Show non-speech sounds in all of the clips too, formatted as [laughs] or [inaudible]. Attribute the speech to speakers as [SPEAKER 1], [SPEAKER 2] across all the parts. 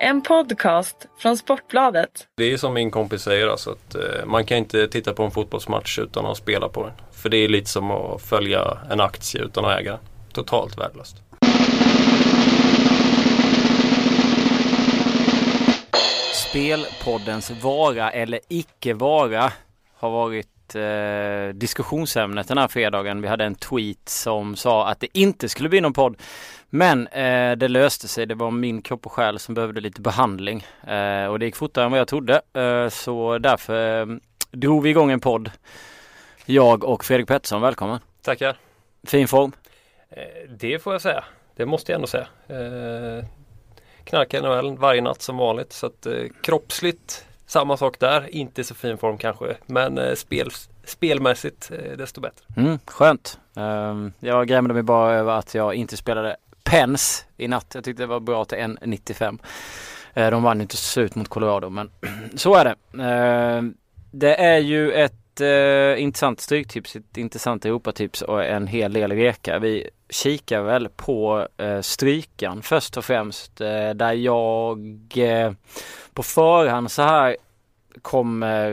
[SPEAKER 1] En podcast från Sportbladet.
[SPEAKER 2] Det är som min kompis säger alltså att eh, man kan inte titta på en fotbollsmatch utan att spela på den. För det är lite som att följa en aktie utan att äga. Totalt värdelöst.
[SPEAKER 3] Spelpoddens vara eller icke vara har varit eh, diskussionsämnet den här fredagen. Vi hade en tweet som sa att det inte skulle bli någon podd. Men eh, det löste sig. Det var min kropp och själ som behövde lite behandling. Eh, och det gick fortare än vad jag trodde. Eh, så därför eh, drog vi igång en podd. Jag och Fredrik Pettersson, välkommen.
[SPEAKER 2] Tackar.
[SPEAKER 3] Fin form.
[SPEAKER 2] Eh, det får jag säga. Det måste jag ändå säga. Eh, knarkar NHL varje natt som vanligt. Så att eh, kroppsligt samma sak där. Inte så fin form kanske. Men spel, spelmässigt desto bättre.
[SPEAKER 3] Mm, skönt. Jag grämde mig bara över att jag inte spelade Pens i natt. Jag tyckte det var bra till 1,95. Eh, de vann inte slut mot Colorado men [clears throat] så är det. Eh, det är ju ett eh, intressant stryktips, ett intressant Europatips och en hel del reka. Vi kikar väl på strykan först och främst där jag på förhand så här kommer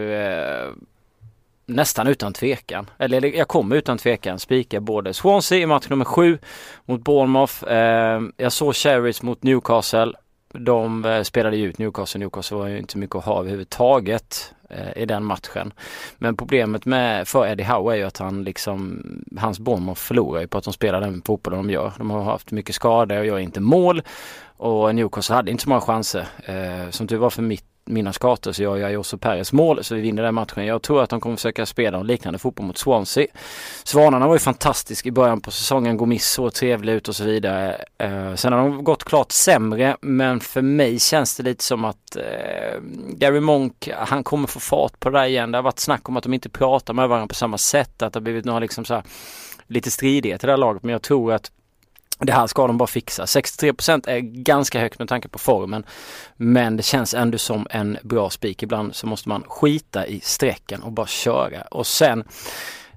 [SPEAKER 3] nästan utan tvekan, eller jag kommer utan tvekan spika både Swansea i match nummer sju mot Bournemouth. Eh, jag såg Cherries mot Newcastle. De eh, spelade ju ut Newcastle. Newcastle var ju inte mycket att ha överhuvudtaget eh, i den matchen. Men problemet med för Eddie Howe är ju att han liksom, hans Bournemouth förlorar ju på att de spelar den fotbollen de gör. De har haft mycket skador och gör inte mål. Och Newcastle hade inte så många chanser. Eh, som tur var för mitt mina skator så gör jag Josso Perez mål så vi vinner den matchen. Jag tror att de kommer försöka spela en liknande fotboll mot Swansea. Svanarna var ju fantastisk i början på säsongen. Gomis såg trevlig ut och så vidare. Eh, sen har de gått klart sämre men för mig känns det lite som att eh, Gary Monk, han kommer få fart på det där igen. Det har varit snack om att de inte pratar med varandra på samma sätt. Att det har blivit några liksom så här, lite stridigheter i det här laget. Men jag tror att det här ska de bara fixa. 63% är ganska högt med tanke på formen. Men det känns ändå som en bra spik. Ibland så måste man skita i strecken och bara köra. Och sen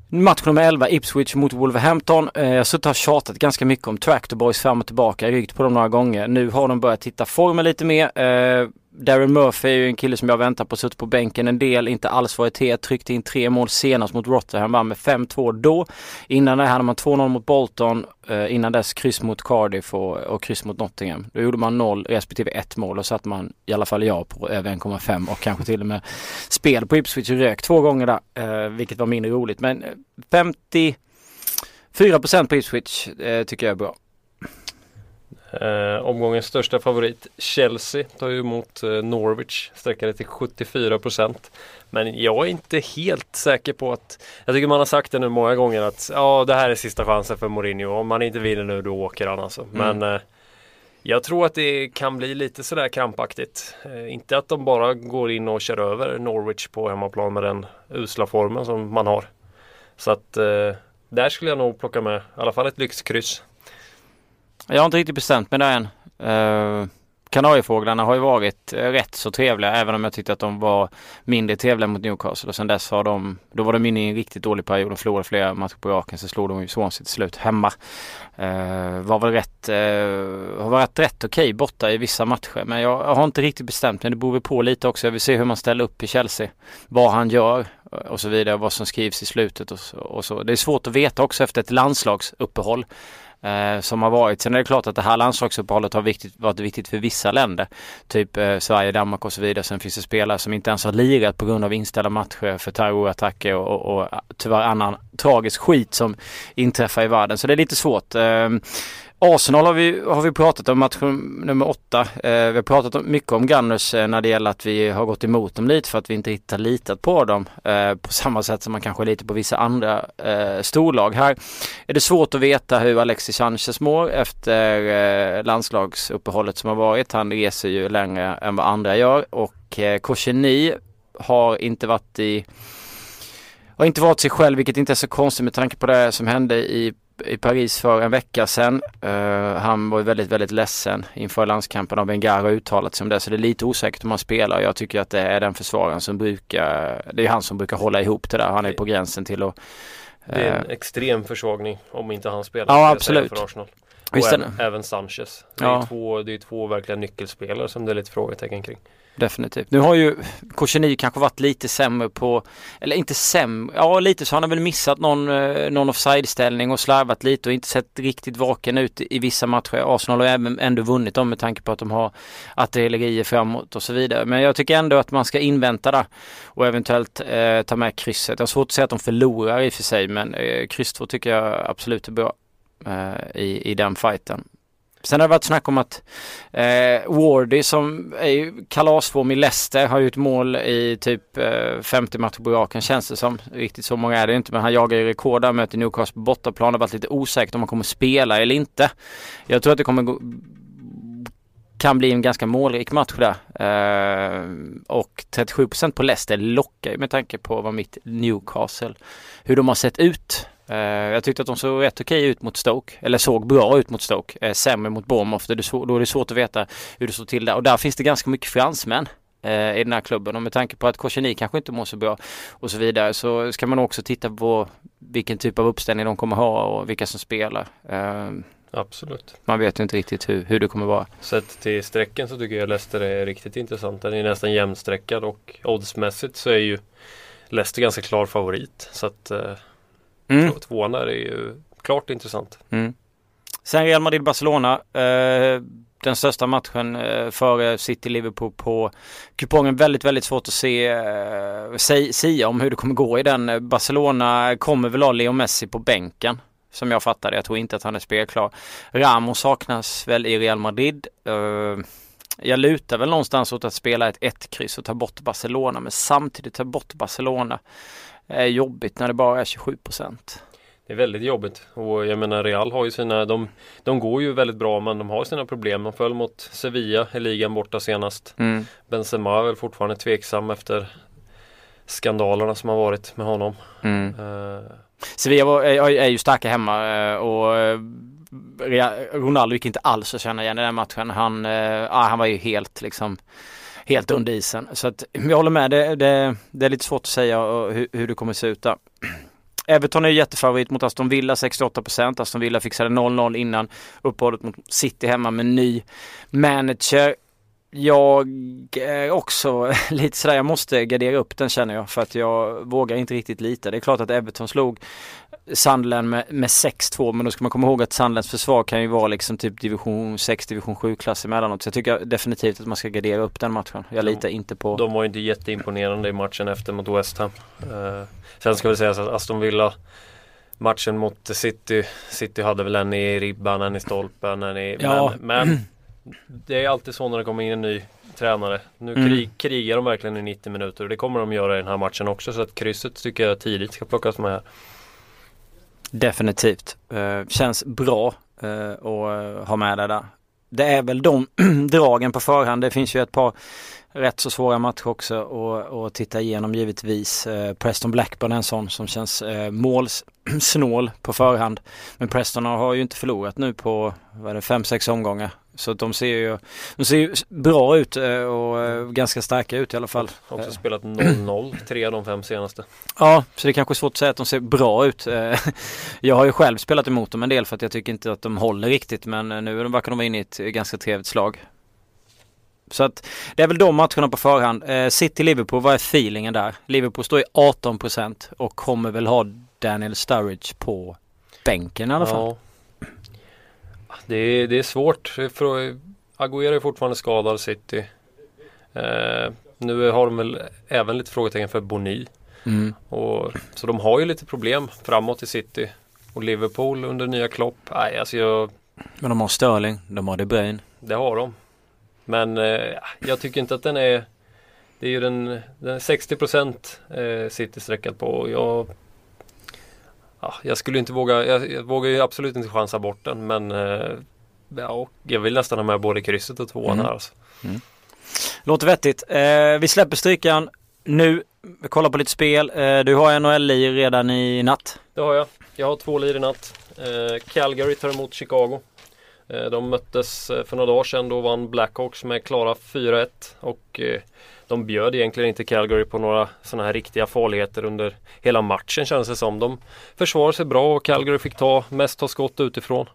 [SPEAKER 3] Match nummer 11, Ipswich mot Wolverhampton. Eh, jag har suttit och tjatat ganska mycket om Tractor Boys fram och tillbaka, ryckt på dem några gånger. Nu har de börjat hitta formen lite mer. Eh, Darren Murphy är ju en kille som jag väntar på, suttit på bänken en del, inte alls varit het, tryckte in tre mål senast mot Rotherham, vann med 5-2 då. Innan det hade man 2-0 mot Bolton, eh, innan dess kryss mot Cardiff och, och kryss mot Nottingham. Då gjorde man 0 respektive 1 mål och satte man i alla fall jag på över 1,5 och kanske till och med spel på Ipswich rök två gånger där, eh, vilket var mindre roligt. Men eh, 54% på Ipswich eh, tycker jag är bra.
[SPEAKER 2] Eh, omgångens största favorit Chelsea tar ju emot eh, Norwich, sträcker det till 74% Men jag är inte helt säker på att Jag tycker man har sagt det nu många gånger att ja det här är sista chansen för Mourinho. Om man inte vinner nu då åker han alltså. Mm. Men eh, jag tror att det kan bli lite sådär krampaktigt. Eh, inte att de bara går in och kör över Norwich på hemmaplan med den usla formen som man har. Så att eh, där skulle jag nog plocka med i alla fall ett lyxkryss.
[SPEAKER 3] Jag har inte riktigt bestämt mig där än. Uh, Kanariefåglarna har ju varit eh, rätt så trevliga även om jag tyckte att de var mindre trevliga mot Newcastle och sen dess har de, då var de inne i en riktigt dålig period. och förlorade flera matcher på raken så slog de ju Swansea till slut hemma. Uh, var väl rätt, uh, har varit rätt okej okay borta i vissa matcher men jag, jag har inte riktigt bestämt mig. Det beror väl på lite också. Jag vill se hur man ställer upp i Chelsea. Vad han gör och så vidare. Vad som skrivs i slutet och så, och så. Det är svårt att veta också efter ett landslagsuppehåll eh, som har varit. Sen är det klart att det här landslagsuppehållet har viktigt, varit viktigt för vissa länder. Typ eh, Sverige, Danmark och så vidare. Sen finns det spelare som inte ens har lirat på grund av inställda matcher för terrorattacker och, och, och eh, tyvärr annan tragisk skit som inträffar i världen. Så det är lite svårt. Eh, Arsenal har vi, har vi pratat om match nummer åtta. Eh, vi har pratat mycket om Gunners eh, när det gäller att vi har gått emot dem lite för att vi inte hittar litat på dem. Eh, på samma sätt som man kanske lite på vissa andra eh, storlag. Här är det svårt att veta hur Alexis Sanchez mår efter eh, landslagsuppehållet som har varit. Han reser ju längre än vad andra gör och eh, Koshini har inte varit i har inte varit sig själv vilket inte är så konstigt med tanke på det som hände i i Paris för en vecka sedan. Uh, han var väldigt, väldigt ledsen inför landskampen av Bengar har uttalat sig om det. Så det är lite osäkert om han spelar. Jag tycker att det är den försvararen som brukar, det är han som brukar hålla ihop det där. Han är på gränsen till att
[SPEAKER 2] det är en uh, extrem försvagning om inte han spelar.
[SPEAKER 3] Ja absolut.
[SPEAKER 2] För Arsenal. Och även, även Sanchez. Det
[SPEAKER 3] Ja.
[SPEAKER 2] är, två, det är två verkliga nyckelspelare som det är lite frågetecken kring.
[SPEAKER 3] Definitivt. Nu har ju Kosheny kanske varit lite sämre på, eller inte sämre, ja lite så han har väl missat någon, eh, någon offside-ställning och slarvat lite och inte sett riktigt vaken ut i, i vissa matcher. Arsenal har även ändå vunnit dem med tanke på att de har artillerier framåt och så vidare. Men jag tycker ändå att man ska invänta där och eventuellt eh, ta med krysset. Jag har svårt att säga att de förlorar i och för sig men eh, kryss 2 tycker jag absolut är bra eh, i, i den fighten. Sen har det varit snack om att eh, Wardy som är ju kalasform i Leicester har gjort mål i typ eh, 50 matcher på raken känns det som. Riktigt så många är det inte men han jagar ju rekord där möter Newcastle på bortaplan. Det har varit lite osäkert om han kommer spela eller inte. Jag tror att det kommer gå kan bli en ganska målrik match där. Eh, och 37% på Leicester lockar ju med tanke på vad mitt Newcastle, hur de har sett ut. Eh, jag tyckte att de såg rätt okej ut mot Stoke, eller såg bra ut mot Stoke. Eh, sämre mot Bournemouth, då är, det svårt att veta hur det står till där. Och där finns det ganska mycket fransmän eh, i den här klubben och med tanke på att Kosheny kanske inte mår så bra och så vidare så ska man också titta på vilken typ av uppställning de kommer ha och vilka som spelar.
[SPEAKER 2] Absolut.
[SPEAKER 3] man vet ju inte riktigt hur, hur det kommer vara.
[SPEAKER 2] Sett till strecken så tycker jag Leicester är riktigt intressant. Den är nästan jämnstreckad och oddsmässigt så är ju Leicester ganska klar favorit. Så att
[SPEAKER 3] Mm.
[SPEAKER 2] två- tvåan där är ju klart intressant.
[SPEAKER 3] Mm. Sen Real Madrid-Barcelona. Eh, den största matchen eh, före City-Liverpool på kupongen. Väldigt, väldigt svårt att se, eh, säg- sia om hur det kommer gå i den. Barcelona kommer väl ha Leo Messi på bänken. Som jag fattar det. Jag tror inte att han är spelklar. Ramos saknas väl i Real Madrid. Eh, jag lutar väl någonstans åt att spela ett 1-kryss och ta bort Barcelona. Men samtidigt ta bort Barcelona är jobbigt när det bara är 27 procent.
[SPEAKER 2] Det är väldigt jobbigt och jag menar Real har ju sina, de, de går ju väldigt bra men de har sina problem. De föll mot Sevilla i ligan borta senast.
[SPEAKER 3] Mm.
[SPEAKER 2] Benzema är väl fortfarande tveksam efter skandalerna som har varit med honom.
[SPEAKER 3] Mm.
[SPEAKER 2] Eh,
[SPEAKER 3] Sevilla var, är, är ju starka hemma eh, och eh, Ronaldo gick inte alls att känna igen i den matchen. Han, ja, han var ju helt liksom helt under isen. Så att jag håller med. Det, det, det är lite svårt att säga hur, hur det kommer se ut där. [clears throat] Everton är ju jättefavorit mot Aston Villa 68%. Aston Villa fixade 0-0 innan uppehållet mot City hemma med ny manager. Jag är också [laughs] lite sådär, jag måste gardera upp den känner jag för att jag vågar inte riktigt lita. Det är klart att Everton slog Sunderland med, med 6-2 men då ska man komma ihåg att Sunderlands försvar kan ju vara liksom typ division 6, division 7 klass emellanåt. Så jag tycker definitivt att man ska gardera upp den matchen. Jag
[SPEAKER 2] De-
[SPEAKER 3] litar inte på...
[SPEAKER 2] De var ju inte jätteimponerande i matchen efter mot West Ham. Eh, sen ska vi säga att Aston Villa Matchen mot City City hade väl en i ribban, en i stolpen, en i...
[SPEAKER 3] Ja.
[SPEAKER 2] Men, men [clears throat] det är alltid så när det kommer in en ny tränare. Nu
[SPEAKER 3] Mm.
[SPEAKER 2] krig, krigar de verkligen i 90 minuter och det kommer de göra i den här matchen också. Så att krysset tycker jag tidigt ska plockas med här.
[SPEAKER 3] Definitivt. Eh, känns bra eh, att eh, ha med det där. Det är väl de [clears throat] dragen på förhand. Det finns ju ett par rätt så svåra matcher också att, titta igenom givetvis. Eh, Preston Blackburn är en sån som känns eh, målsnål på förhand. Men Preston har ju inte förlorat nu på vad är det, fem, sex omgångar. Så de ser ju, de ser ju bra ut eh, och eh, ganska starka ut i alla fall.
[SPEAKER 2] Också
[SPEAKER 3] Eh.
[SPEAKER 2] spelat 0-0, tre av de fem senaste.
[SPEAKER 3] Ja, så det är kanske är svårt att säga att de ser bra ut. [laughs] Jag har ju själv spelat emot dem en del för att jag tycker inte att de håller riktigt men nu verkar de vara inne i ett ganska trevligt slag. Så att det är väl de matcherna på förhand. City-Liverpool, vad är feelingen där? Liverpool står i 18% och kommer väl ha Daniel Sturridge på bänken i alla fall.
[SPEAKER 2] Ja. Det, är, det är svårt. För Agüero är fortfarande skadad City. Eh, nu har de väl även lite frågetecken för Boni.
[SPEAKER 3] Mm.
[SPEAKER 2] Och, så de har ju lite problem framåt i City. Och Liverpool under nya Klopp. Nej, alltså jag,
[SPEAKER 3] Men de har Sterling, de har De Bruyne.
[SPEAKER 2] det har de. Men eh, jag tycker inte att den är Det är ju den, den är 60% eh, City sträckad på. Jag, ja, jag skulle inte våga, jag, jag vågar ju absolut inte chansa bort den. Men eh, ja, jag vill nästan ha med både krysset och tvåan
[SPEAKER 3] Mm.
[SPEAKER 2] här. Alltså.
[SPEAKER 3] Låter vettigt. Eh, vi släpper strykan nu. Vi kollar på lite spel. Eh, du har NHL-lir redan i natt.
[SPEAKER 2] Det har jag. Jag har två lir i natt. Eh, Calgary tar emot Chicago. Eh, de möttes eh, för några dagar sedan. Då vann Blackhawks med klara 4-1. Och eh, de bjöd egentligen inte Calgary på några sådana här riktiga farligheter under hela matchen känns det som. De försvarade sig bra och Calgary fick ta mest ta skott utifrån.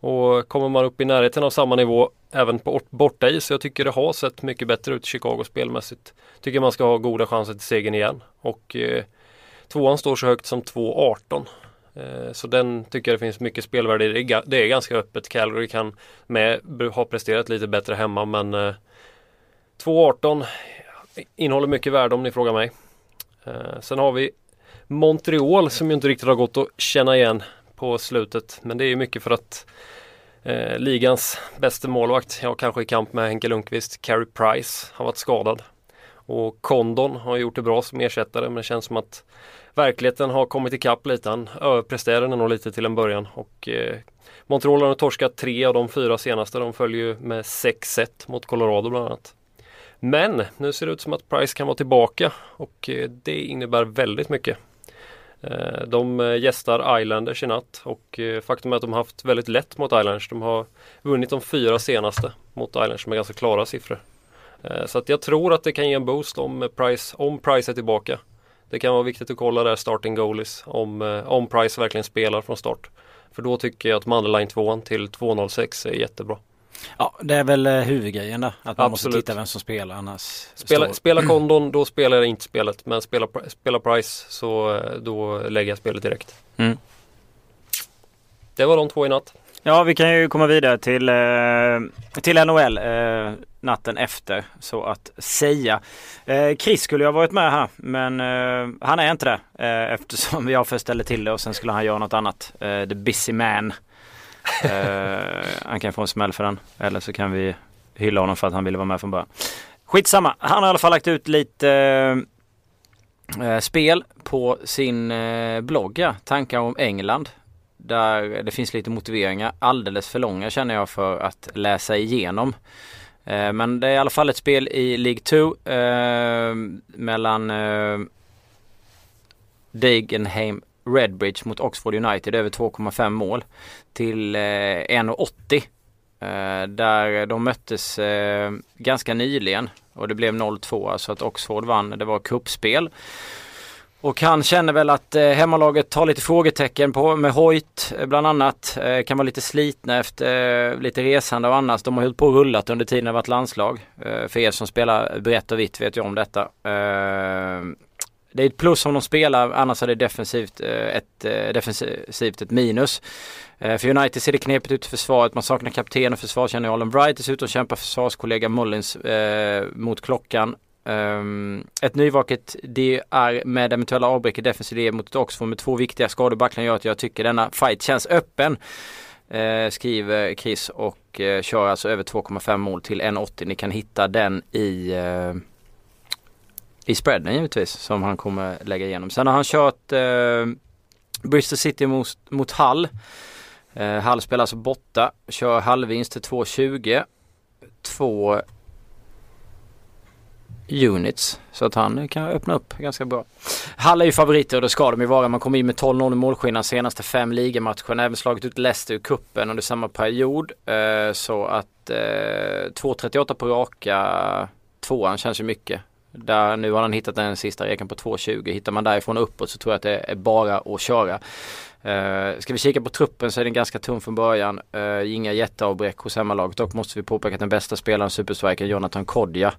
[SPEAKER 2] Och kommer man upp i närheten av samma nivå även på borta is. Jag tycker det har sett mycket bättre ut i Chicago spelmässigt. Tycker man ska ha goda chanser till segern igen. Och eh, tvåan står så högt som 2-18. Eh, så den tycker jag det finns mycket spelvärde i. Det är ganska öppet. Calgary kan med ha presterat lite bättre hemma men eh, 2.18 innehåller mycket värde om ni frågar mig. Eh, sen har vi Montreal som ju inte riktigt har gått att känna igen på slutet. Men det är mycket för att eh, ligans bästa målvakt, ja kanske i kamp med Henke Lundqvist, Carey Price, har varit skadad. Och Condon har gjort det bra som ersättare men det känns som att verkligheten har kommit ikapp lite. Han överpresterade nog lite till en början och eh, Montreal har torskat tre av de fyra senaste. De följer ju med 6-1 mot Colorado bland annat. Men nu ser det ut som att Price kan vara tillbaka och eh, det innebär väldigt mycket. Eh, de eh, gästar Islanders i natt och eh, faktum är att de har haft väldigt lätt mot Islanders. De har vunnit de fyra senaste mot Islanders med ganska klara siffror. Så att jag tror att det kan ge en boost om Price, om Price är tillbaka. Det kan vara viktigt att kolla där starting goalies om, om Price verkligen spelar från start. För då tycker jag att Manderline 2 till 2.06 är jättebra.
[SPEAKER 3] Ja, det är väl eh, huvudgrejen där. Att man Absolut. måste titta vem som spelar annars.
[SPEAKER 2] Spela, står... spela [clears throat] kondon, då spelar jag inte spelet. Men spela, spela Price så eh, då lägger jag spelet direkt. Mm. Det var de två i natt.
[SPEAKER 3] Ja, vi kan ju komma vidare till, eh, till NHL eh, natten efter så att säga. Eh, Chris skulle ju ha varit med här men han är inte det eftersom [laughs] jag först ställde till det och sen skulle han göra något annat. the busy man. Han kan få en smäll för den. Eller så kan vi hylla honom för att han ville vara med från början. Skitsamma. Han har i alla fall lagt ut lite spel på sin blogg. Ja. Tankar om England. Där det finns lite motiveringar. Alldeles för långa känner jag för att läsa igenom. Eh, men det är i alla fall ett spel i League 2 eh, mellan eh, Dagenham Redbridge mot Oxford United över 2,5 mål till eh, 1,80. Eh, där de möttes ganska nyligen och det blev 0-2 så att Oxford vann. Det var kuppspel. Och han känner väl att eh, hemmalaget har lite frågetecken på med Hoyt eh, bland annat. Eh, kan vara lite slitna efter eh, lite resande och annars De har hållit på och rullat under tiden det varit landslag. Eh, för er som spelar brett och vitt vet ju om detta. Eh, det är ett plus om de spelar, annars är det defensivt eh, ett, eh, defensivt ett minus. Eh, för United ser det knepigt ut i försvaret. Man saknar kapten och försvarsgeneralen Bright. Dessutom kämpar försvarskollega Mullins eh, mot klockan. Um, ett nyvaket det är med eventuella avbräck i defensiv mot ett Oxford med två viktiga skador gör att jag tycker denna fight känns öppen. Uh, skriver Chris och uh, kör alltså över 2,5 mål till 1,80. Ni kan hitta den i uh, i spreaden givetvis som han kommer lägga igenom. Sen har han kört eh, Bristol City mot, mot Hall. Hall spelar alltså borta. Kör halvvinst till 2,20. Två units. Så att han kan öppna upp ganska bra. Hall är ju favoriter och det ska de ju vara. Man kom in med 12-0 i målskillnad senaste fem ligamatcherna. Även slagit ut Leicester ur kuppen under samma period. Eh, så att eh, 2.38 på raka tvåan känns ju mycket. Där nu har han hittat den sista reken på 2.20. Hittar man därifrån uppåt så tror jag att det är bara att köra. Uh, ska vi kika på truppen så är den ganska tunn från början. Uh, inga jätteavbräck hos hemmalaget. Dock måste vi påpeka att den bästa spelaren, superstriken Jonathan Kodja,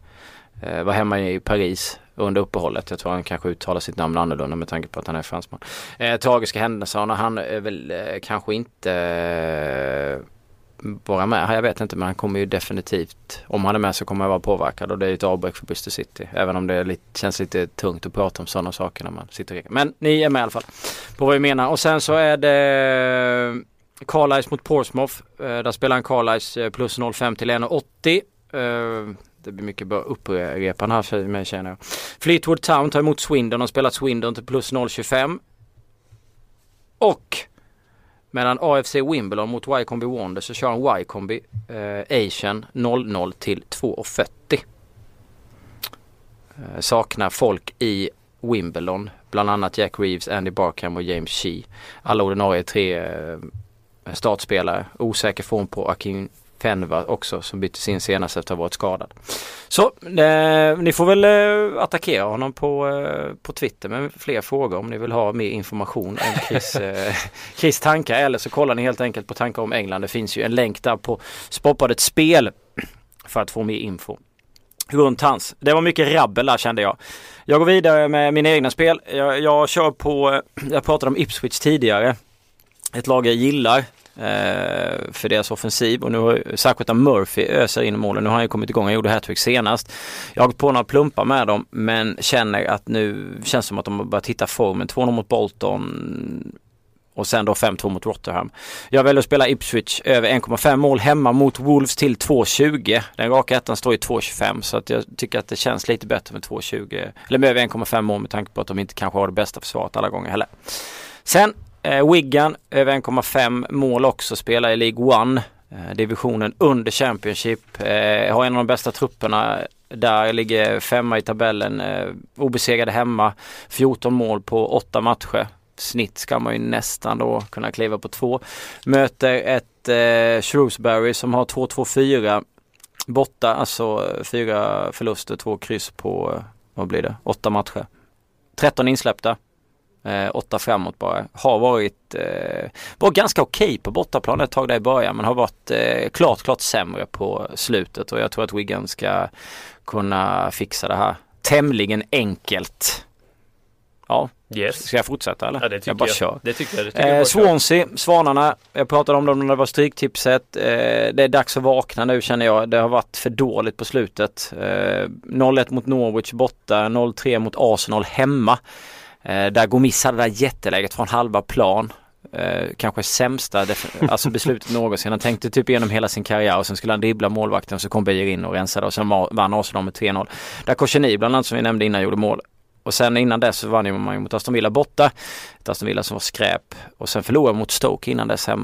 [SPEAKER 3] Eh, var hemma i Paris under uppehållet. Jag tror han kanske uttalar sitt namn annorlunda med tanke på att han är fransman. Eh, tragiska händelser. Han är väl eh, kanske inte eh, vara med. Jag vet inte men han kommer ju definitivt, om han är med så kommer han vara påverkad och det är ett avbräck för Buster City. Även om det lite, känns lite tungt att prata om sådana saker när man sitter och Men ni är med i alla fall på vad vi menar. Och sen så är det eh, Carlisle mot Portsmouth. Eh, där spelar han Carlisle plus 0,5 till 1,80. Det blir mycket bra upprepan här för mig känner jag. Fleetwood Town tar emot Swindon och spelat Swindon till plus 0,25. Och Medan AFC Wimbledon mot Wycombe Wonder så kör han Wycombe eh, Asian 00 till 2,40. Eh, saknar folk i Wimbledon. Bland annat Jack Reeves, Andy Barkham och James Shee. Alla ordinarie tre eh, startspelare. Osäker form på Akin Fenva också som byttes in senast efter att ha varit skadad. Så eh, ni får väl eh, attackera honom på, eh, på Twitter med fler frågor om ni vill ha mer information om Chris, [laughs] eh, Chris tankar eller så kollar ni helt enkelt på tankar om England. Det finns ju en länk där på Sportbladets spel för att få mer info runt hans. Det var mycket rabbel där kände jag. Jag går vidare med mina egna spel. Jag, jag kör på, jag pratade om Ipswich tidigare. Ett lag jag gillar eh, Eh, för deras offensiv och nu har särskilt Murphy öser in målen. Nu har han ju kommit igång, han gjorde hattrick senast. Jag har gått på några plumpar med dem men känner att nu känns det som att de har börjat hitta formen. 2-0 mot Bolton och sen då 5-2 mot Rotherham. Jag väljer att spela Ipswich över 1,5 mål hemma mot Wolves till 2,20. Den raka ettan står i 2,25 så att jag tycker att det känns lite bättre med 2,20 eller med över 1,5 mål med tanke på att de inte kanske har det bästa försvaret alla gånger heller. Sen eh, Wigan över 1,5 mål också spelar i League One. Eh, divisionen under Championship. Eh, har en av de bästa trupperna där ligger femma i tabellen. Eh, obesegrade hemma. 14 mål på 8 matcher snitt ska man ju nästan då kunna kliva på två. Möter ett eh, Shrewsbury som har 2-2-4 borta, alltså fyra förluster, två kryss på, eh, vad blir det, åtta matcher. 13 insläppta. Eh, åtta framåt bara. Har varit, eh, var ganska okej okay på bortaplan ett tag där i början men har varit eh, klart, klart sämre på slutet och jag tror att Wigan ska kunna fixa det här tämligen enkelt. Ja,
[SPEAKER 2] Yes.
[SPEAKER 3] Ska jag fortsätta eller?
[SPEAKER 2] Ja, det tycker
[SPEAKER 3] jag bara
[SPEAKER 2] jag.
[SPEAKER 3] kör.
[SPEAKER 2] Det tycker jag. Det tycker
[SPEAKER 3] Eh,
[SPEAKER 2] jag
[SPEAKER 3] Swansea, Svanarna. Jag pratade om dem när det var stryktipset. Eh, det är dags att vakna nu känner jag. Det har varit för dåligt på slutet. Eh, 0-1 mot Norwich borta, 0-3 mot Arsenal hemma. Eh, där Gomis hade det där jätteläget från halva plan. Eh, kanske sämsta alltså beslutet någonsin. Han tänkte typ igenom hela sin karriär och sen skulle han dribbla målvakten och så kom Beijer in och rensade och sen vann Arsenal med 3-0. Där Kosheni bland annat som vi nämnde innan gjorde mål. Och sen innan dess så vann man ju mot Aston Villa borta. Ett Aston Villa som var skräp. Och sen förlorade mot Stoke innan dess hemma.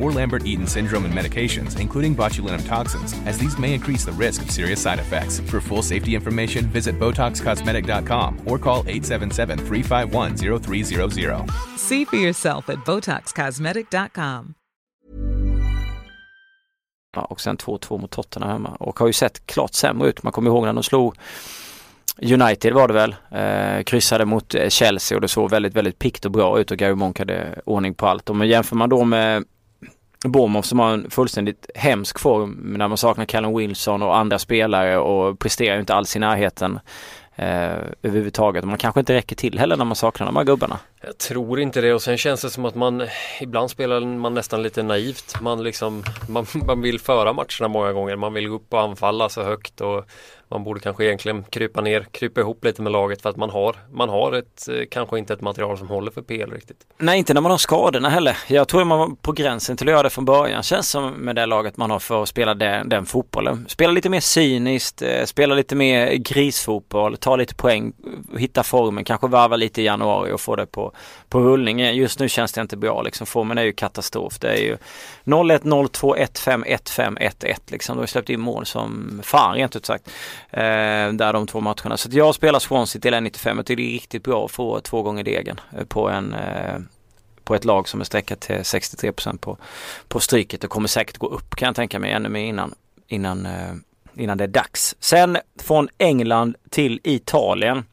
[SPEAKER 4] or Lambert-Eaton syndrome and medications, including botulinum toxins, as these may increase the risk of serious side effects. For full safety information, visit BotoxCosmetic.com or call 877-351-0300.
[SPEAKER 5] See for yourself at BotoxCosmetic.com.
[SPEAKER 3] Och sen 2-2 mot Tottenham hemma och har ju sett klart sämre ut. Man kommer ihåg när de slog United var det väl. Eh, kryssade mot eh, Chelsea och det såg väldigt, väldigt pikt och bra ut och Gary Monk hade ordning på allt. Och men jämför man då med Bournemouth som har en fullständigt hemsk form när man saknar Callum Wilson och andra spelare och presterar inte alls i närheten eh, överhuvudtaget. Man kanske inte räcker till heller när man saknar de här gubbarna.
[SPEAKER 2] Jag tror inte det och sen känns det som att man ibland spelar man nästan lite naivt. Man liksom man, [laughs] man vill föra matcherna många gånger. Man vill gå upp och anfalla så högt och man borde kanske egentligen krypa ner, krypa ihop lite med laget för att man har, man har ett, eh, kanske inte ett material som håller för PL riktigt.
[SPEAKER 3] Nej, inte när man har skadorna heller. Jag tror man var på gränsen till att göra det från början. Känns som med det laget man har för att spela den, den fotbollen. Spela lite mer cyniskt, eh, spela lite mer grisfotboll, ta lite poäng, hitta formen, kanske varva lite i januari och få det på, på rullning. Just nu känns det inte bra liksom. Formen är ju katastrof. Det är ju 0-1, 0-2, 1-5, 1-5, 1-1 liksom. De har släppt in mål som fan rent ut sagt. Eh, där de två matcherna. Så jag spelar Swansea till 1,95. Jag tycker det är riktigt bra att få två gånger degen eh, på en eh, på ett lag som är sträckat till 63 på, på stryket. Och kommer säkert gå upp kan jag tänka mig ännu mer innan, innan, eh, innan det är dags. Sen från England till Italien.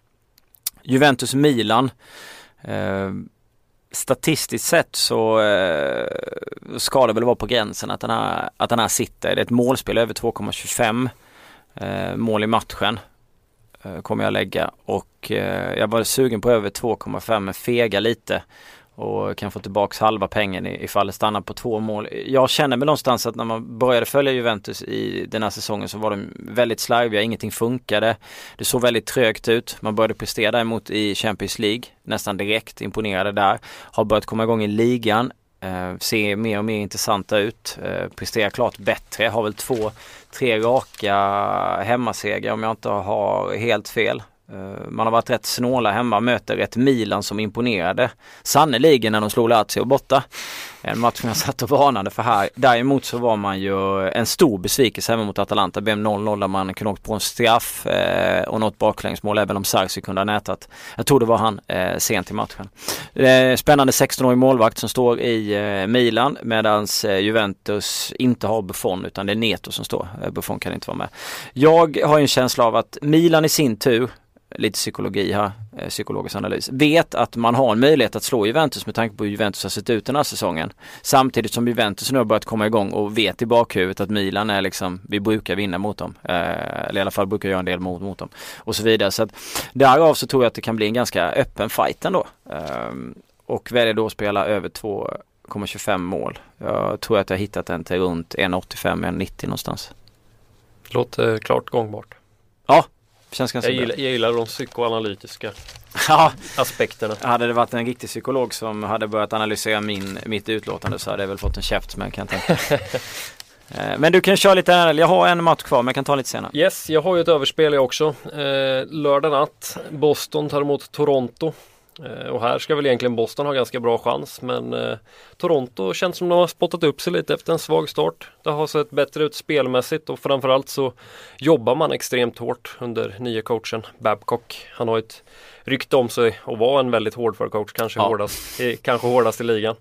[SPEAKER 3] Juventus-Milan. Eh, statistiskt sett så eh, ska det väl vara på gränsen att den här, att den här sitter. Det är ett målspel över 2,25 eh, mål i matchen eh, kommer jag lägga och eh, jag var sugen på över 2,5 men fega lite och kan få tillbaks halva pengen ifall det stannar på två mål. Jag känner mig någonstans att när man började följa Juventus i den här säsongen så var de väldigt slarviga, ingenting funkade. Det såg väldigt trögt ut. Man började prestera däremot i Champions League nästan direkt, imponerade där. Har börjat komma igång i ligan, eh, ser mer och mer intressanta ut. Eh, presterar klart bättre, har väl två, tre raka hemmasegrar om jag inte har helt fel. Eh, man har varit rätt snåla hemma, möter ett Milan som imponerade. Sannoliken när de slog Lazio borta. En match som jag satt och varnade för här. Däremot så var man ju en stor besvikelse hemma mot Atalanta. Det blev 0-0 där man kunde åkt på en straff eh, och något baklängesmål även om Sarsi kunde ha nätat. Jag tror det var han eh, sent i matchen. Spännande 16-årig målvakt som står i Milan medans Juventus inte har Buffon utan det är Neto som står. Buffon kan inte vara med. Jag har en känsla av att Milan i sin tur lite psykologi här, eh, psykologisk analys, vet att man har en möjlighet att slå Juventus med tanke på hur Juventus har sett ut den här säsongen. Samtidigt som Juventus nu har börjat komma igång och vet i bakhuvudet att Milan är liksom, vi brukar vinna mot dem. Eh, eller i alla fall brukar göra en del mot, mot dem. Och så vidare. Så att därav så tror jag att det kan bli en ganska öppen fight ändå. Eh, och väljer då att spela över 2,25 mål. Jag tror att jag hittat den till runt 1,85-1,90 någonstans.
[SPEAKER 2] Låter klart gångbart.
[SPEAKER 3] Ja, Känns ganska
[SPEAKER 2] jag, gillar, jag gillar de psykoanalytiska [laughs]
[SPEAKER 3] ja.
[SPEAKER 2] aspekterna.
[SPEAKER 3] Hade det varit en riktig psykolog som hade börjat analysera min, mitt utlåtande så hade jag väl fått en käftsmäll kan jag tänka [laughs] eh, Men du kan köra lite, jag har en match kvar men jag kan ta lite senare.
[SPEAKER 2] Yes, jag har ju ett överspel jag också. Eh, lördag natt, Boston tar emot Toronto. Eh, och här ska väl egentligen Boston ha ganska bra chans men eh, Toronto känns som de har spottat upp sig lite efter en svag start. Det har sett bättre ut spelmässigt och framförallt så jobbar man extremt hårt under nya coachen Babcock. Han har ett rykte om sig att vara en väldigt hårdför coach, kanske, ja. hårdast, kanske hårdast i ligan.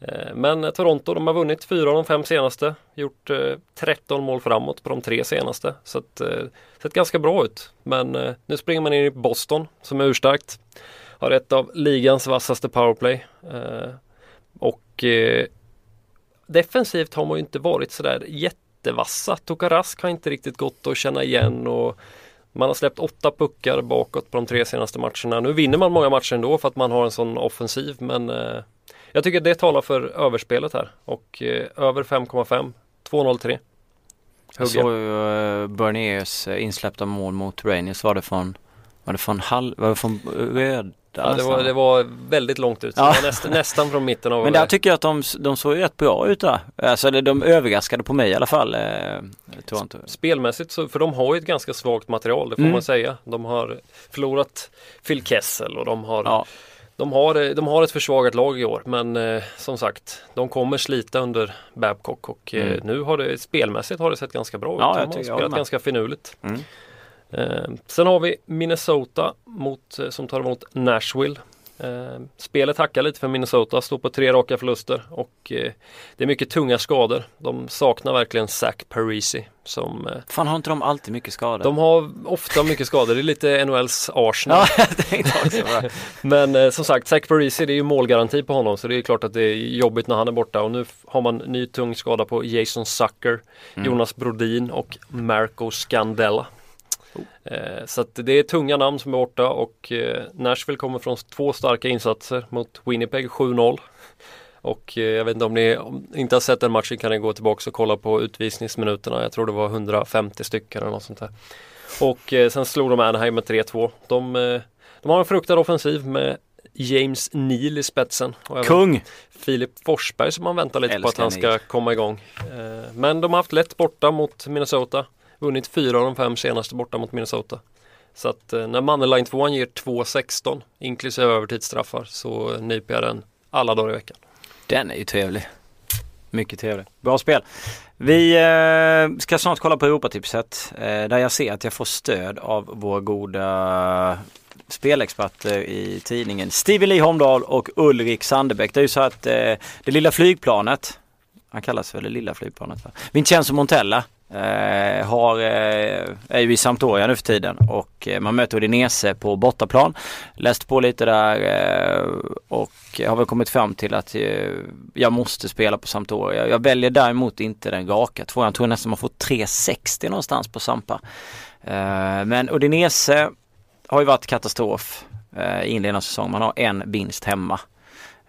[SPEAKER 2] Eh, men Toronto de har vunnit fyra av de fem senaste, gjort 13 mål framåt på de tre senaste. Så att, sett ganska bra ut. Men nu springer man in i Boston som är urstarkt har ett av ligans vassaste powerplay. Eh, och eh, defensivt har man ju inte varit sådär jättevassa. Tokarask har inte riktigt gått att känna igen och man har släppt åtta puckar bakåt på de tre senaste matcherna. Nu vinner man många matcher ändå för att man har en sån offensiv men eh, jag tycker det talar för överspelet här och över 5,5 2,03.
[SPEAKER 3] Jag såg ju Berniers insläppta mål mot Rangers var det från var det från halv, var det från röd
[SPEAKER 2] Ja, det var, det var väldigt långt ut. Ja. Näst, nästan från mitten av...
[SPEAKER 3] Men där tycker jag att de, de såg rätt bra ut där. Alltså de överraskade på mig i alla fall. Eh, Toronto.
[SPEAKER 2] Spelmässigt så, för de har ju ett ganska svagt material, det får mm. man säga. De har förlorat Phil Kessel och de har ja. De har, de har ett försvagat lag i år men eh, som sagt de kommer slita under Babcock och eh, mm. nu har det spelmässigt har det sett ganska bra ut.
[SPEAKER 3] Ja,
[SPEAKER 2] de har spelat ganska finurligt. Mm. Eh, sen har vi Minnesota mot, eh, som tar emot Nashville. Eh, spelet hackar lite för Minnesota, står på tre raka förluster och eh, det är mycket tunga skador. De saknar verkligen Zach Parisi. Som, eh,
[SPEAKER 3] Fan har inte de alltid mycket skador?
[SPEAKER 2] De har ofta mycket skador, det är lite NHLs Arsenal.
[SPEAKER 3] ja, [laughs]
[SPEAKER 2] Men eh, som sagt, Zach Parisi det är ju målgaranti på honom så det är klart att det är jobbigt när han är borta och nu har man ny tung skada på Jason Sucker, mm. Jonas Brodin och Marco Scandella. Eh, så att det är tunga namn som är borta och eh, Nashville kommer från två starka insatser mot Winnipeg 7-0. Och eh, jag vet inte om ni inte har sett den matchen kan ni gå tillbaka och kolla på utvisningsminuterna. Jag tror det var 150 stycken eller något sånt där. Och sen slog de Anaheim med 3-2. De, de har en fruktad offensiv med James Neal i spetsen.
[SPEAKER 3] Och Kung!
[SPEAKER 2] Filip Forsberg som man väntar lite Älskar på att han ska komma igång. Men de har haft lätt borta mot Minnesota vunnit fyra av de fem senaste borta mot Minnesota. Så att eh, när Moneyline 2 ger 2-16 inklusive övertidsstraffar så eh, nyper jag den alla dagar i veckan.
[SPEAKER 3] Den är ju trevlig. Mycket trevlig. Bra spel. Vi eh, ska snart kolla på Europatipset eh, där jag ser att jag får stöd av våra goda eh, spelexperter i tidningen Steven Lee Holmdahl och Ulrik Sandebäck. Det är ju så att eh, det lilla flygplanet, han kallas väl det lilla flygplanet va? Vincenzo Montella Eh, har, eh, är ju i Sampdoria nu för tiden och eh, man möter Udinese på bortaplan. Läst på lite där eh, och har väl kommit fram till att eh, jag måste spela på Sampdoria. Jag väljer däremot inte den raka tvåan. Jag tror nästan man får 360 någonstans på Sampa. Eh, men Udinese har ju varit katastrof eh, i inledande säsong. Man har en vinst hemma.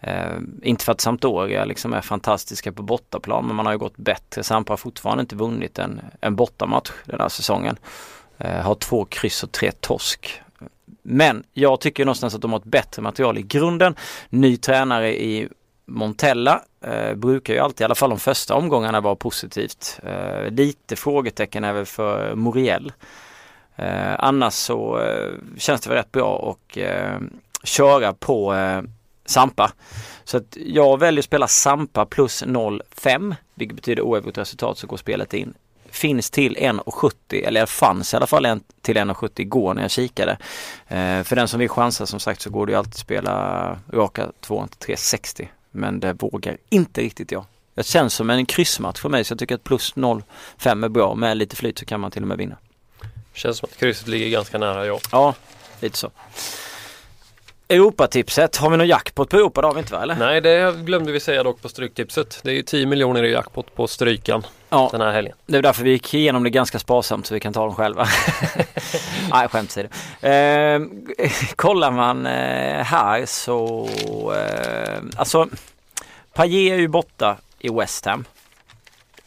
[SPEAKER 3] Eh, inte för att Sampdoria liksom är fantastiska på bortaplan men man har ju gått bättre. Sampa har fortfarande inte vunnit en, en bortamatch den här säsongen. Eh, har två kryss och tre torsk. Men jag tycker någonstans att de har ett bättre material i grunden. Ny tränare i Montella eh, brukar ju alltid, i alla fall de första omgångarna, vara positivt. Eh, lite frågetecken är väl för Moriel. Eh, annars så eh, känns det väl rätt bra och eh, köra på eh, Sampa. Så att jag väljer att spela Sampa plus 0,5 vilket betyder oavgjort resultat så går spelet in. Finns till 1,70 eller fanns i alla fall en till 1,70 igår när jag kikade. Eh, för den som vill chansa som sagt så går det ju alltid att spela raka 2 till 3,60 men det vågar inte riktigt jag. Det känns som en kryssmatch för mig så jag tycker att plus 0,5 är bra. Med lite flyt så kan man till och med vinna.
[SPEAKER 2] Känns som att krysset ligger ganska nära ja.
[SPEAKER 3] Ja, lite så. Europatipset, har vi någon jackpot på Europa? Det har vi inte va eller?
[SPEAKER 2] Nej det glömde vi säga dock på Stryktipset. Det är ju 10 miljoner i jackpot på Strykan
[SPEAKER 3] Ja,
[SPEAKER 2] den här helgen.
[SPEAKER 3] det är därför vi gick igenom det ganska sparsamt så vi kan ta dem själva. [laughs] Nej, skämt åsido. Eh, kollar man eh, här så, eh, alltså Payet är ju borta i West Ham.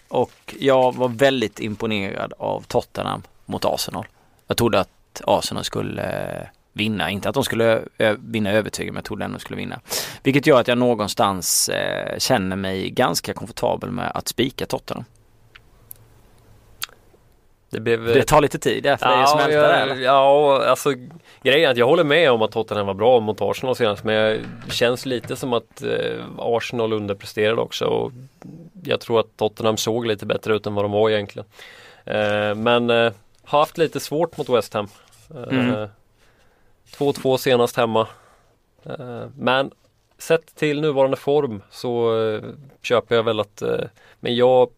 [SPEAKER 3] Och jag var väldigt imponerad av Tottenham mot Arsenal. Jag trodde att Arsenal skulle eh, vinna, inte att de skulle vinna övertygande men jag trodde ändå de skulle vinna. Vilket gör att jag någonstans eh, känner mig ganska komfortabel med att spika Tottenham.
[SPEAKER 2] Det blev
[SPEAKER 3] Det tar lite tid där för dig att smälta det
[SPEAKER 2] ja, ja, alltså grejen är att jag håller med om att Tottenham var bra mot Arsenal senast men jag, det känns lite som att eh, Arsenal underpresterade också och jag tror att Tottenham såg lite bättre ut än vad de var egentligen. Eh, men eh, har haft lite svårt mot West Ham. Eh,
[SPEAKER 3] Mm.
[SPEAKER 2] 2-2 senast hemma. Eh, men sett till nuvarande form så eh, köper jag väl att eh, men jag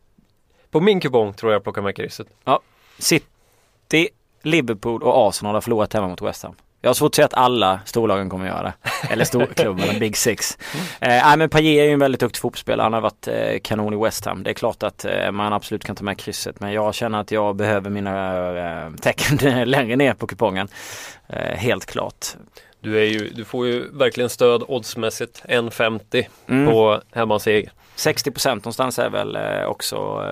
[SPEAKER 2] på min kupong tror jag plockar med krysset.
[SPEAKER 3] Ja, City, Liverpool och Arsenal har förlorat hemma mot West Ham. Jag har svårt att säga att alla storlagen kommer göra det. Eller storklubbarna, [laughs] Big Six. Eh, nej men Payet är ju en väldigt duktig fotbollsspelare. Han har varit eh, kanon i West Ham. Det är klart att eh, man absolut kan ta med krysset. Men jag känner att jag behöver mina eh, tecken [laughs] längre ner på kupongen. Eh, helt klart.
[SPEAKER 2] Du, ju, du får ju verkligen stöd oddsmässigt 1,50
[SPEAKER 3] Mm.
[SPEAKER 2] på hemmaseger.
[SPEAKER 3] 60% någonstans är väl eh, också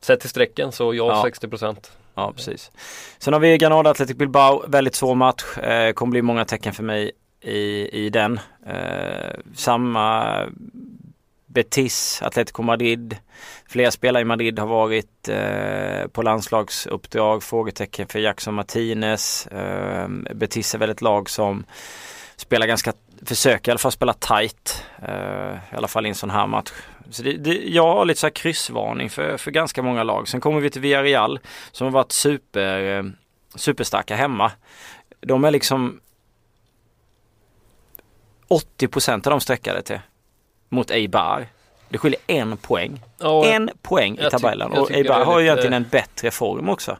[SPEAKER 2] Sett till strecken så ja,
[SPEAKER 3] Ja.
[SPEAKER 2] 60 procent.
[SPEAKER 3] Ja, precis. Sen har vi Granada Athletic Bilbao. Väldigt svår match. Eh, kommer bli många tecken för mig i, i den. Eh, samma Betis, Atletico Madrid. Flera spelare i Madrid har varit eh, på landslagsuppdrag. Frågetecken för Jackson Martinez. Eh, Betis är väl ett lag som spelar ganska, försöker i alla fall spela tight. Eh, I alla fall i en sån här match. Så det, det, jag har lite så här kryssvarning för, för ganska många lag. Sen kommer vi till Villarreal som har varit super, eh, superstarka hemma. De är liksom 80% av de sträckade till mot Eibar. Det skiljer en poäng.
[SPEAKER 2] Ja,
[SPEAKER 3] En poäng i tabellen. Och Eibar har ju
[SPEAKER 2] lite-
[SPEAKER 3] egentligen en bättre form också.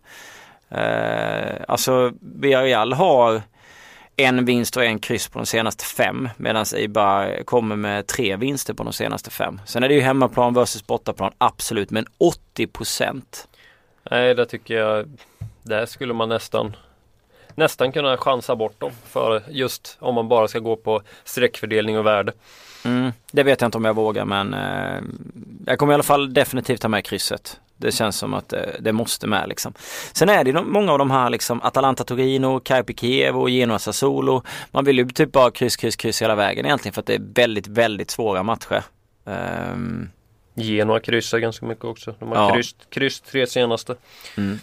[SPEAKER 3] Eh, alltså Villarreal har en vinst och en kryss på de senaste fem medan Eibar kommer med tre vinster på de senaste fem. Sen är det ju hemmaplan versus bortaplan, absolut, men 80 procent.
[SPEAKER 2] Nej, det tycker jag. Där skulle man nästan nästan kunna chansa bort dem för just om man bara ska gå på streckfördelning och värde.
[SPEAKER 3] Mm, det vet jag inte om jag vågar men eh, jag kommer i alla fall definitivt ta med krysset. Det känns som att eh, det måste med liksom. Sen är det ju många av de här liksom Atalanta Torino, Carpi Kiev och Genoa Sassuolo. Man vill ju typ bara kryss, kryss, kryss hela vägen egentligen för att det är väldigt, väldigt svåra matcher. Ehm,
[SPEAKER 2] Genoa kryssar ganska mycket också. De har
[SPEAKER 3] Ja.
[SPEAKER 2] kryss, kryss tre senaste.
[SPEAKER 3] mm.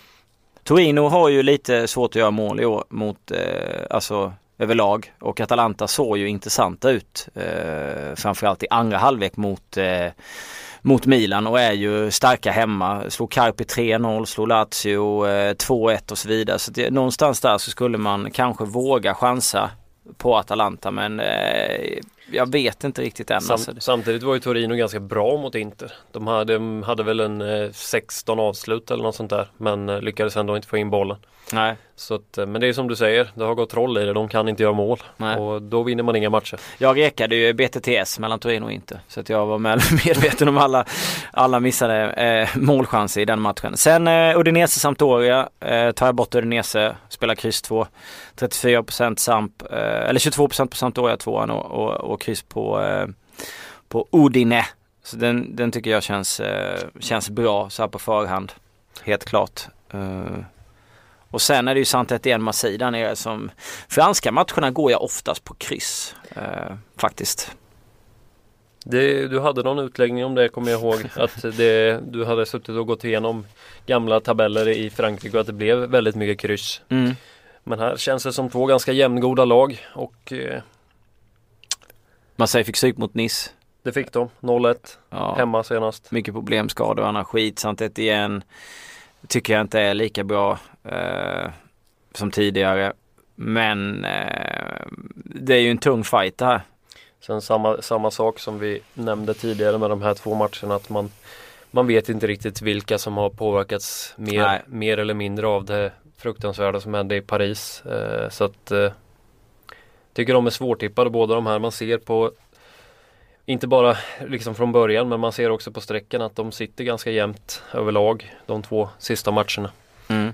[SPEAKER 3] Torino har ju lite svårt att göra mål i år mot, eh, alltså överlag och Atalanta såg ju intressanta ut eh, framförallt i andra halvlek mot eh, mot Milan och är ju starka hemma. Slog Carpi 3-0, slog Lazio eh, 2-1 och så vidare. Så det, någonstans där så skulle man kanske våga chansa på Atalanta men eh, jag vet inte riktigt än.
[SPEAKER 2] Sam,
[SPEAKER 3] Alltså.
[SPEAKER 2] Samtidigt var ju Torino ganska bra mot Inter. De hade, de hade väl en eh, 16 avslut eller något sånt där men eh, lyckades ändå inte få in bollen.
[SPEAKER 3] Nej.
[SPEAKER 2] Så att, eh, men det är som du säger, det har gått troll i det. De kan inte göra mål.
[SPEAKER 3] Nej.
[SPEAKER 2] Och då vinner man inga matcher.
[SPEAKER 3] Jag rekade ju BTTS mellan Torino och Inter. Så att jag var med, [laughs] medveten om alla, alla missade eh, målchanser i den matchen. Sen eh, Udinese Sampdoria eh, tar jag bort Udinese, spelar kryss 2. 34% Samp, eh, eller 22% på Sampdoria 2 och, och, och kryss på, eh, på Udine. Så den, den tycker jag känns, eh, känns bra så här på förhand. Helt klart. Och sen är det ju sant att är Marseille där nere som Franska matcherna går jag oftast på kryss. Eh, faktiskt.
[SPEAKER 2] Det, du hade någon utläggning om det kommer jag ihåg. [laughs] Att det, du hade suttit och gått igenom gamla tabeller i Frankrike och att det blev väldigt mycket kryss.
[SPEAKER 3] Mm.
[SPEAKER 2] Men här känns det som två ganska jämngoda lag och eh,
[SPEAKER 3] Marseille fick stryk mot Nice.
[SPEAKER 2] det fick de. 0-1
[SPEAKER 3] Ja,
[SPEAKER 2] hemma senast.
[SPEAKER 3] Mycket problemskador och annat skit. Samt igen tycker jag inte är lika bra eh, som tidigare. Men eh, det är ju en tung fight det här.
[SPEAKER 2] Sen samma, samma sak som vi nämnde tidigare med de här två matcherna att man Man vet inte riktigt vilka som har påverkats
[SPEAKER 3] Nej.
[SPEAKER 2] mer, mer eller mindre av det fruktansvärda som hände i Paris. Eh, så att eh, Tycker de är svårtippade båda de här. Man ser på Inte bara liksom från början men man ser också på strecken att de sitter ganska jämnt överlag de två sista matcherna.
[SPEAKER 3] Mm.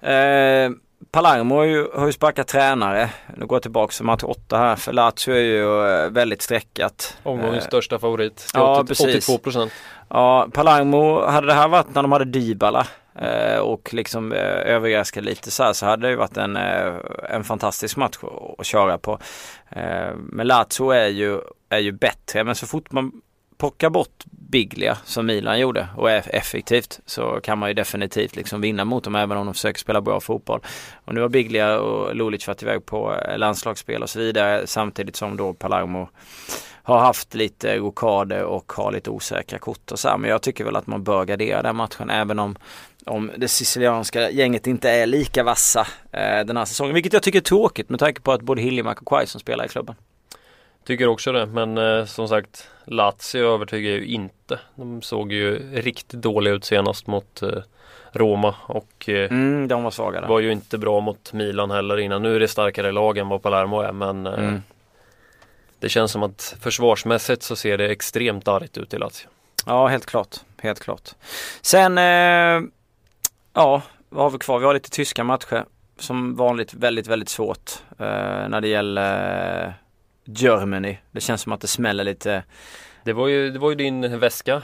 [SPEAKER 3] Eh, Palermo har ju, har ju sparkat tränare. Nu går jag tillbaka till match 8 här. För Lazio är ju eh, väldigt streckat.
[SPEAKER 2] Omgångens
[SPEAKER 3] Eh,
[SPEAKER 2] största favorit.
[SPEAKER 3] Ja,
[SPEAKER 2] 80,
[SPEAKER 3] precis.
[SPEAKER 2] 82 procent.
[SPEAKER 3] Ja, Palermo, hade det här varit när de hade Dybala eh, och liksom eh, överraskat lite så här så hade det ju varit en, eh, en fantastisk match att, att köra på. Eh, men Lazio är ju, är ju bättre men så fort man plocka bort Biglia som Milan gjorde och är effektivt så kan man ju definitivt liksom vinna mot dem även om de försöker spela bra fotboll. Och nu har Biglia och Lulic varit iväg på eh, landslagsspel och så vidare samtidigt som då Palermo har haft lite rokader och har lite osäkra kort och så här. Men jag tycker väl att man bör gardera den matchen även om om det sicilianska gänget inte är lika vassa eh, den här säsongen. Vilket jag tycker är tråkigt med tanke på att både Hiljemark och Quaison spelar i klubben.
[SPEAKER 2] Tycker också det men eh, som sagt Lazio övertygar ju inte. De såg ju riktigt dåliga ut senast mot eh, Roma och eh,
[SPEAKER 3] Mm, de var svaga där.
[SPEAKER 2] var ju inte bra mot Milan heller innan. Nu är det starkare lag än vad Palermo är men eh,
[SPEAKER 3] Mm.
[SPEAKER 2] det känns som att försvarsmässigt så ser det extremt argt ut i Lazio.
[SPEAKER 3] Ja, helt klart. Helt klart. Sen, eh, ja, vad har vi kvar? Vi har lite tyska matcher. Som vanligt väldigt, väldigt svårt eh, när det gäller Germany. Det känns som att det smäller lite.
[SPEAKER 2] Det var ju, det var ju din väska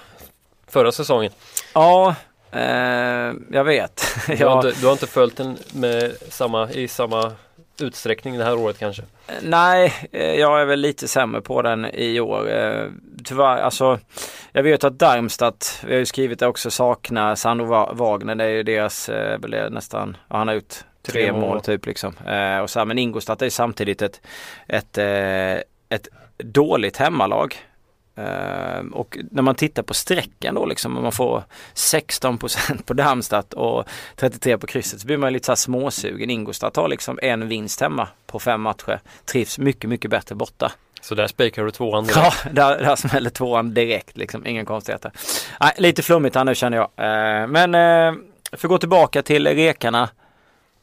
[SPEAKER 2] förra säsongen.
[SPEAKER 3] Ja, eh, jag vet. [laughs]
[SPEAKER 2] Du, har inte, du har inte följt den med samma, i samma utsträckning det här året kanske?
[SPEAKER 3] nej, eh, jag är väl lite sämre på den i år. Eh, tyvärr, alltså jag vet att Darmstadt, vi har ju skrivit det också, saknar Sandro Wagner. Det är ju deras, eh, nästan, ja, han har gjort tre, mål, typ liksom. Eh, och så här, men Ingolstadt är samtidigt ett, ett, eh, ett dåligt hemmalag. Eh, och när man tittar på strecken då liksom, om man får 16% på Darmstadt och 33 på krysset så blir man lite så här småsugen. Ingolstadt har liksom en vinst hemma på fem matcher. Trivs mycket, mycket bättre borta.
[SPEAKER 2] Så där spikar du tvåan direkt.
[SPEAKER 3] Ja, där, där smäller tvåan direkt liksom. Inga konstigheter. Nej, lite flummigt här nu känner jag. Eh, men eh, för att gå tillbaka till rekarna.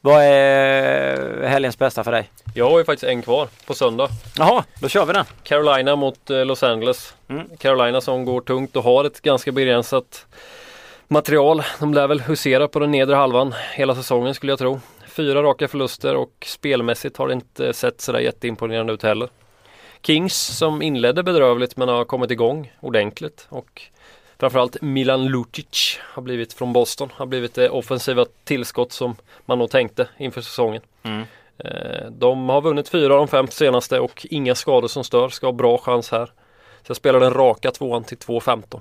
[SPEAKER 3] Vad är helgens bästa för dig?
[SPEAKER 2] Jag har ju faktiskt en kvar på söndag.
[SPEAKER 3] Jaha, då kör vi den.
[SPEAKER 2] Carolina mot eh, Los Angeles.
[SPEAKER 3] Mm.
[SPEAKER 2] Carolina som går tungt och har ett ganska begränsat material. De lär väl husera på den nedre halvan hela säsongen skulle jag tro. Fyra raka förluster och spelmässigt har det inte sett sådär jätteimponerande ut heller. Kings som inledde bedrövligt men har kommit igång ordentligt och framförallt Milan Lucic har blivit från Boston, har blivit det offensiva tillskott som man nog tänkte inför säsongen.
[SPEAKER 3] Mm.
[SPEAKER 2] Eh, De har vunnit fyra av de fem senaste och inga skador som stör. Ska ha bra chans här. Så jag spelar den raka tvåan till 2,15.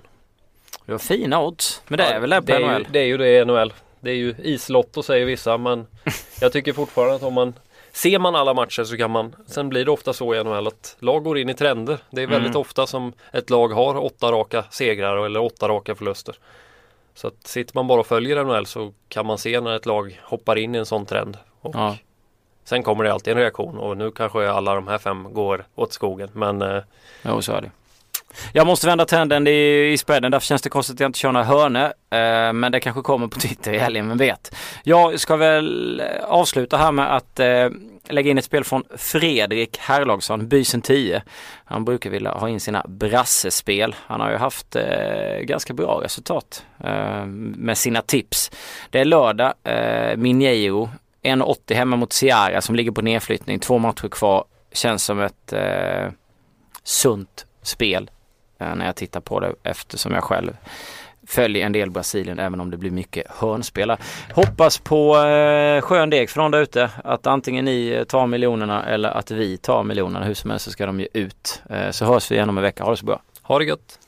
[SPEAKER 3] Det var fina odds. Men det är väl det på
[SPEAKER 2] det är, ju,
[SPEAKER 3] NHL?
[SPEAKER 2] det är ju det i NHL. Det är ju islotto säger vissa men [laughs] jag tycker fortfarande att om man Ser man alla matcher så kan man Sen blir det ofta så i NHL att lag går in i trender. Det är väldigt
[SPEAKER 3] Mm.
[SPEAKER 2] ofta som ett lag har åtta raka segrar eller åtta raka förluster. Så att sitter man bara och följer NHL så kan man se när ett lag hoppar in i en sån trend. Och
[SPEAKER 3] Ja.
[SPEAKER 2] Sen kommer det alltid en reaktion och nu kanske alla de här fem går åt skogen. Men eh,
[SPEAKER 3] Jo, så är det. Jag måste vända trenden i, i spreaden. Därför känns det konstigt att jag inte kör några hörnor. Eh, men det kanske kommer på [laughs] Twitter i helgen, vem vet. Jag ska väl eh, avsluta här med att eh, lägga in ett spel från Fredrik Herlagsson, Bysen 10. Han brukar vilja ha in sina brassespel. Han har ju haft eh, ganska bra resultat eh, med sina tips. Det är lördag, eh, Minjeiro 1,80 hemma mot Ciara som ligger på nedflyttning. Två matcher kvar. Känns som ett eh, sunt spel Eh, när jag tittar på det eftersom jag själv följer en del Brasilien även om det blir mycket hörnspelare. Hoppas på eh, skön deg från där ute att antingen ni eh, tar miljonerna eller att vi tar miljonerna. Hur som helst så ska de ju ut. Eh, så hörs vi igen om en vecka. Ha det så bra.
[SPEAKER 2] Ha det gött!